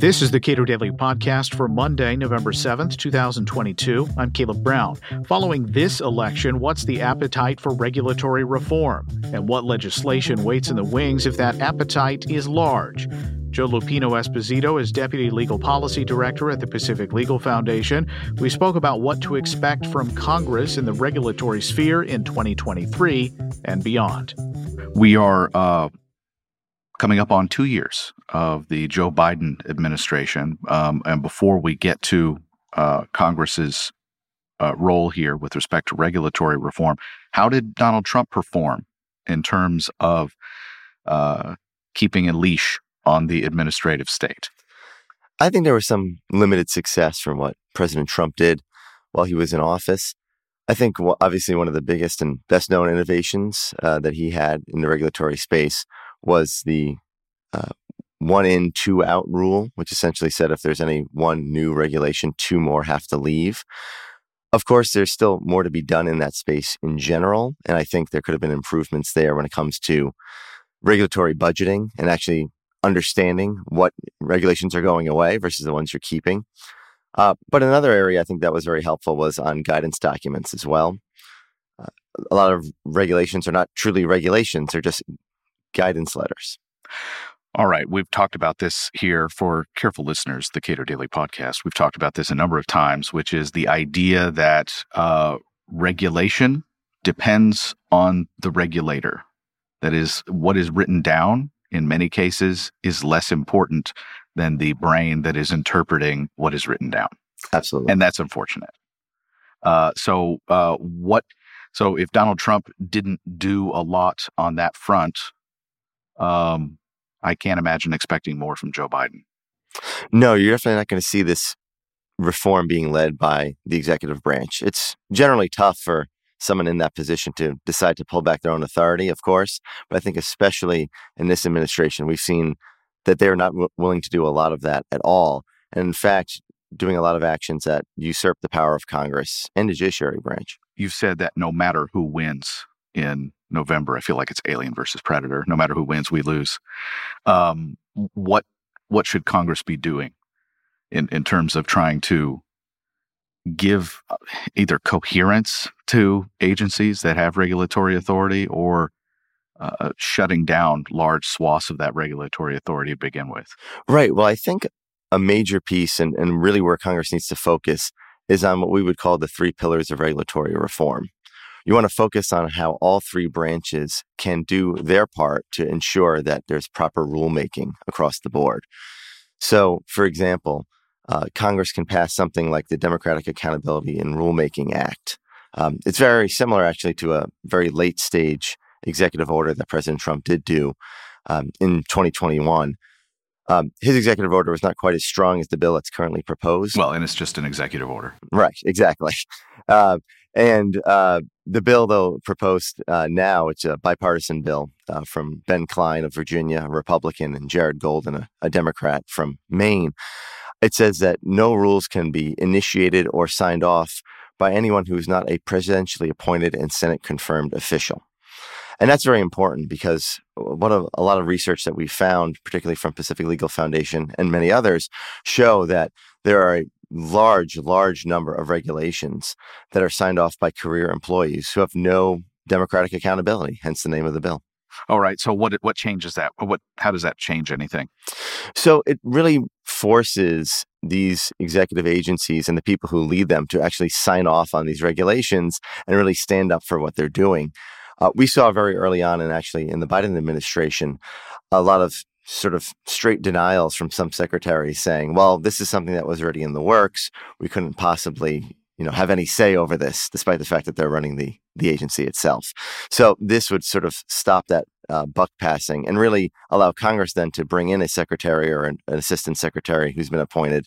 This is the Cato Daily Podcast for Monday, November 7th, 2022. I'm Caleb Brown. Following this election, what's the appetite for regulatory reform? And what legislation waits in the wings if that appetite is large? Joe Luppino Esposito is Deputy Legal Policy Director at the Pacific Legal Foundation. We spoke about what to expect from Congress in the regulatory sphere in 2023 and beyond. We are uh, coming up on two years of the Joe Biden administration. Um, and before we get to uh, Congress's uh, role here with respect to regulatory reform, how did Donald Trump perform in terms of uh, keeping a leash on the administrative state? I think there was some limited success from what President Trump did while he was in office. I think obviously one of the biggest and best known innovations uh, that he had in the regulatory space was the uh, one in, two out rule, which essentially said if there's any one new regulation, two more have to leave. Of course, there's still more to be done in that space in general. And I think there could have been improvements there when it comes to regulatory budgeting and actually understanding what regulations are going away versus the ones you're keeping. Uh, but another area I think that was very helpful was on guidance documents as well. Uh, a lot of regulations are not truly regulations, they're just guidance letters. All right. We've talked about this here for careful listeners, the Cato Daily podcast. We've talked about this a number of times, which is the idea that uh, regulation depends on the regulator. That is, what is written down in many cases is less important than the brain that is interpreting what is written down. Absolutely. And that's unfortunate. Uh, so, uh, what? So, if Donald Trump didn't do a lot on that front, um, I can't imagine expecting more from Joe Biden. No, you're definitely not going to see this reform being led by the executive branch. It's generally tough for someone in that position to decide to pull back their own authority, of course. But I think, especially in this administration, we've seen that they're not w- willing to do a lot of that at all. And in fact, doing a lot of actions that usurp the power of Congress and the judiciary branch. You've said that no matter who wins in November. I feel like it's Alien versus Predator. No matter who wins, we lose. Um, what what should Congress be doing in in terms of trying to give uh, either coherence to agencies that have regulatory authority or uh, shutting down large swaths of that regulatory authority to begin with? Right. Well, I think a major piece and, and really where Congress needs to focus is on what we would call the three pillars of regulatory reform you want to focus on how all three branches can do their part to ensure that there's proper rulemaking across the board. So, for example, uh, Congress can pass something like the Democratic Accountability and Rulemaking Act. Um, it's very similar, actually, to a very late stage executive order that President Trump did do um, in 2021. Um, his executive order was not quite as strong as the bill that's currently proposed. Well, and it's just an executive order. Right, exactly. Uh, and uh, the bill, though, proposed uh, now, it's a bipartisan bill uh, from Ben Cline of Virginia, a Republican, and Jared Golden, a, a Democrat from Maine. It says that no rules can be initiated or signed off by anyone who is not a presidentially appointed and Senate confirmed official. And that's very important because what a, a lot of research that we found, particularly from Pacific Legal Foundation and many others, show that there are large, large number of regulations that are signed off by career employees who have no democratic accountability, hence the name of the bill. All right. So what what changes that? What how does that change anything? So it really forces these executive agencies and the people who lead them to actually sign off on these regulations and really stand up for what they're doing. Uh, we saw very early on, and actually in the Biden administration, a lot of sort of straight denials from some secretaries saying, well, this is something that was already in the works. We couldn't possibly, you know, have any say over this, despite the fact that they're running the, the agency itself. So this would sort of stop that uh, buck passing and really allow Congress then to bring in a secretary or an, an assistant secretary who's been appointed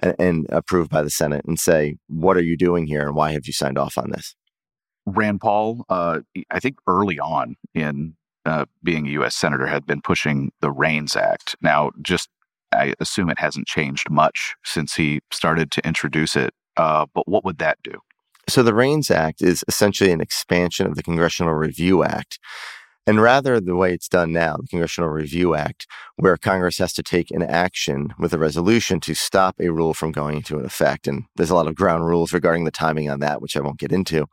and, and approved by the Senate and say, what are you doing here and why have you signed off on this? Rand Paul, uh, I think early on in uh, being a U.S. senator, had been pushing the REINS Act. Now, just I assume it hasn't changed much since he started to introduce it. Uh, but what would that do? So, the REINS Act is essentially an expansion of the Congressional Review Act. And rather, the way it's done now, the Congressional Review Act, where Congress has to take an action with a resolution to stop a rule from going into effect. And there's a lot of ground rules regarding the timing on that, which I won't get into.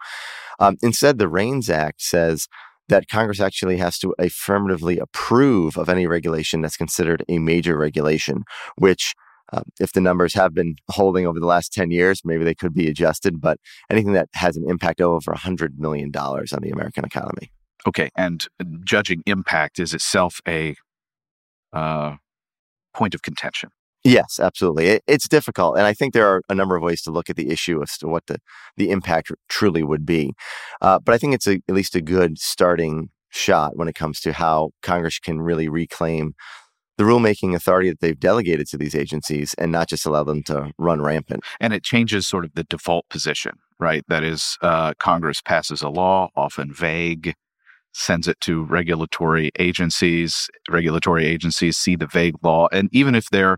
Um, instead, the REINS Act says that Congress actually has to affirmatively approve of any regulation that's considered a major regulation, which um, if the numbers have been holding over the last 10 years, maybe they could be adjusted, but anything that has an impact of over $100 million on the American economy. Okay. And judging impact is itself a uh, point of contention. Yes, absolutely. It, it's difficult. And I think there are a number of ways to look at the issue as to what the, the impact truly would be. Uh, but I think it's a, at least a good starting shot when it comes to how Congress can really reclaim the rulemaking authority that they've delegated to these agencies and not just allow them to run rampant. And it changes sort of the default position, right? That is, uh, Congress passes a law, often vague, sends it to regulatory agencies. Regulatory agencies see the vague law, and even if they're,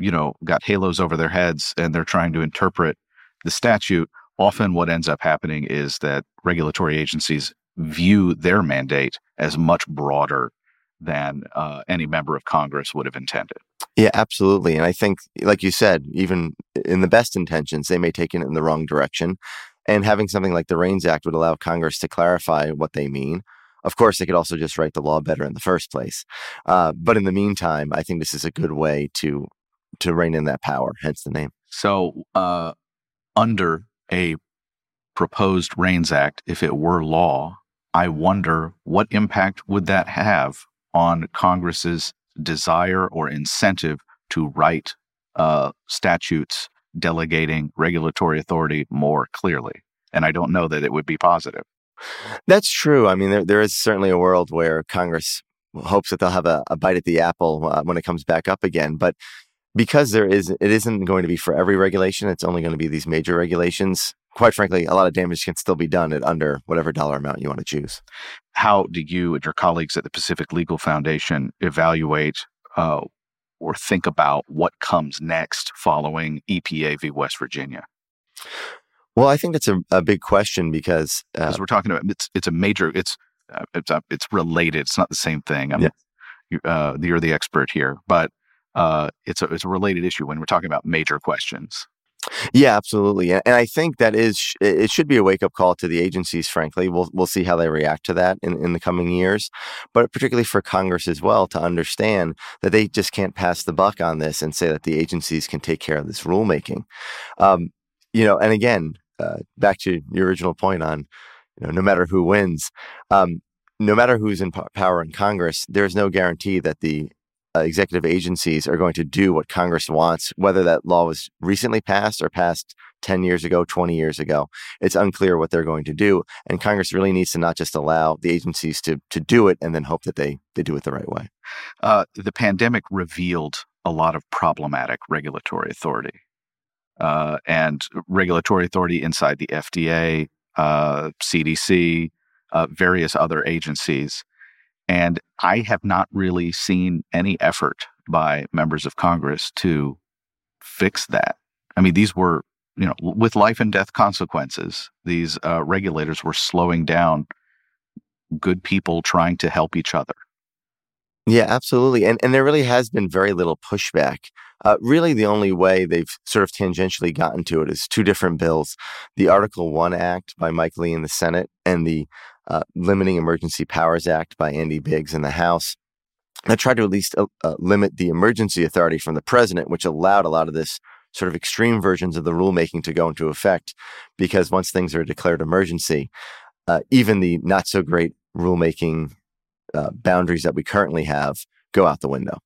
you know, got halos over their heads and they're trying to interpret the statute, often what ends up happening is that regulatory agencies view their mandate as much broader than uh, any member of Congress would have intended. Yeah, absolutely. And I think, like you said, even in the best intentions, they may take it in the wrong direction. And having something like the REINS Act would allow Congress to clarify what they mean. Of course, they could also just write the law better in the first place. Uh, but in the meantime, I think this is a good way to to rein in that power. Hence the name. So, uh, under a proposed REINS Act, if it were law, I wonder what impact would that have on Congress's desire or incentive to write uh, statutes delegating regulatory authority more clearly. And I don't know that it would be positive. That's true. I mean, there, there is certainly a world where Congress hopes that they'll have a, a bite at the apple uh, when it comes back up again. But because there is, it isn't going to be for every regulation. It's only going to be these major regulations. Quite frankly, a lot of damage can still be done at under whatever dollar amount you want to choose. How do you and your colleagues at the Pacific Legal Foundation evaluate uh, or think about what comes next following EPA v. West Virginia? Well, I think that's a, a big question because uh, we're talking about it's it's a major it's uh, it's uh, it's related. It's not the same thing. I'm, yeah. you, uh, you're the expert here, but uh, it's a it's a related issue when we're talking about major questions. Yeah, absolutely, and I think that is it should be a wake up call to the agencies. Frankly, we'll we'll see how they react to that in, in the coming years, but particularly for Congress as well to understand that they just can't pass the buck on this and say that the agencies can take care of this rulemaking. Um, you know, and again, uh, back to your original point on, you know, no matter who wins, um, no matter who's in power in Congress, there's no guarantee that the executive agencies are going to do what Congress wants, whether that law was recently passed or passed 10 years ago, 20 years ago. It's unclear what they're going to do. And Congress really needs to not just allow the agencies to, to do it and then hope that they, they do it the right way. Uh, the pandemic revealed a lot of problematic regulatory authority. Uh, and regulatory authority inside the FDA, CDC, uh, uh, various other agencies. And I have not really seen any effort by members of Congress to fix that. I mean, these were, you know, with life and death consequences, these uh, regulators were slowing down good people trying to help each other. Yeah, absolutely. And, and there really has been very little pushback. Uh, really, the only way they've sort of tangentially gotten to it is two different bills the Article 1 Act by Mike Lee in the Senate and the uh, Limiting Emergency Powers Act by Andy Biggs in the House that tried to at least uh, uh, limit the emergency authority from the president, which allowed a lot of this sort of extreme versions of the rulemaking to go into effect. Because once things are declared emergency, uh, even the not so great rulemaking uh, boundaries that we currently have go out the window.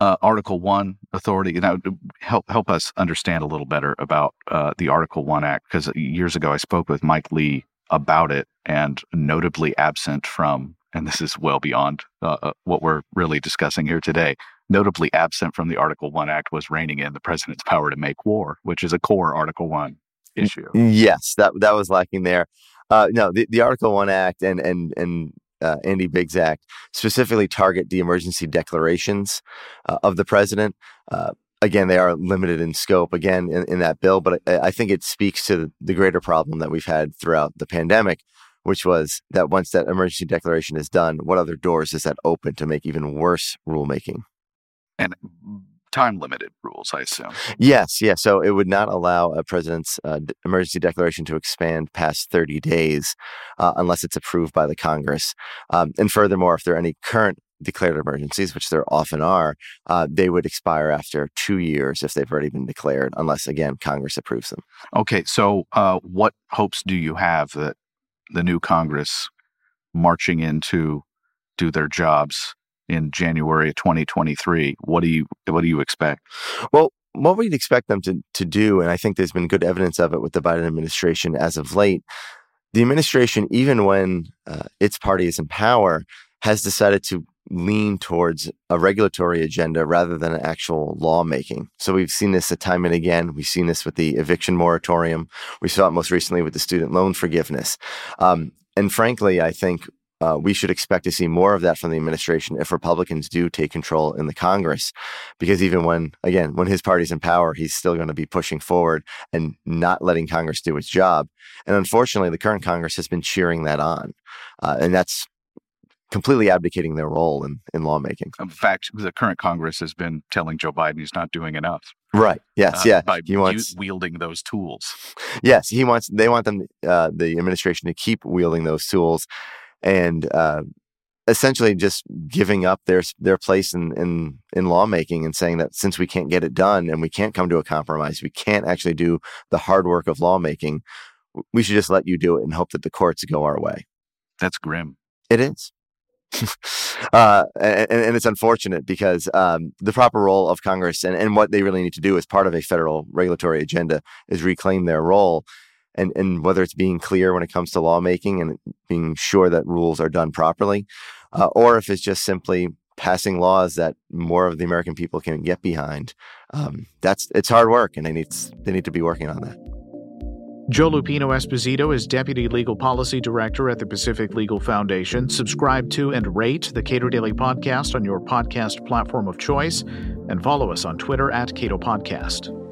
Uh, Article One authority. You know, help help us understand a little better about the Article One Act because years ago I spoke with Mike Lee about it and notably absent from, and this is well beyond uh, uh, what we're really discussing here today, notably absent from the Article 1 Act was reining in the president's power to make war, which is a core Article 1 issue. Yes, that, that was lacking there. Uh, no, the, the Article 1 Act and, and, and uh, Andy Biggs Act specifically target the emergency declarations uh, of the president. Uh, again, they are limited in scope again in, in that bill, but I, I, think it speaks to the greater problem that we've had throughout the pandemic, which was that once that emergency declaration is done, what other doors is that open to make even worse rulemaking? And time limited rules, I assume. Yes, yes. So it would not allow a president's uh, emergency declaration to expand past 30 days uh, unless it's approved by the Congress. Um, and furthermore, if there are any current declared emergencies, which there often are, uh, they would expire after two years if they've already been declared, unless, again, Congress approves them. Okay. So, uh, what hopes do you have that the new Congress marching in to do their jobs in January of 2023. What do you what do you expect? Well, what we'd expect them to to do, and I think there's been good evidence of it with the Biden administration as of late. The administration, even when uh, its party is in power, has decided to lean towards a regulatory agenda rather than an actual lawmaking. So we've seen this a time and again. We've seen this with the eviction moratorium. We saw it most recently with the student loan forgiveness. Um, and frankly, I think uh, we should expect to see more of that from the administration if Republicans do take control in the Congress. Because even when, again, when his party's in power, he's still going to be pushing forward and not letting Congress do its job. And unfortunately, the current Congress has been cheering that on. Uh, and that's completely abdicating their role in, in lawmaking. In fact, the current Congress has been telling Joe Biden he's not doing enough. Right. Yes. Uh, yeah. By he wants wielding those tools. Yes, he wants. They want them, uh, the administration, to keep wielding those tools, and uh, essentially just giving up their their place in, in in lawmaking and saying that since we can't get it done and we can't come to a compromise, we can't actually do the hard work of lawmaking. We should just let you do it and hope that the courts go our way. That's grim. It is. uh, and, and, it's unfortunate because um, the proper role of Congress and, and what they really need to do as part of a federal regulatory agenda is reclaim their role and and whether it's being clear when it comes to lawmaking and being sure that rules are done properly, uh, or if it's just simply passing laws that more of the American people can get behind. Um, that's it's hard work, and they need they need to be working on that. Joe Luppino Esposito is Deputy Legal Policy Director at the Pacific Legal Foundation. Subscribe to and rate the Cato Daily Podcast on your podcast platform of choice, and follow us on Twitter at Cato Podcast.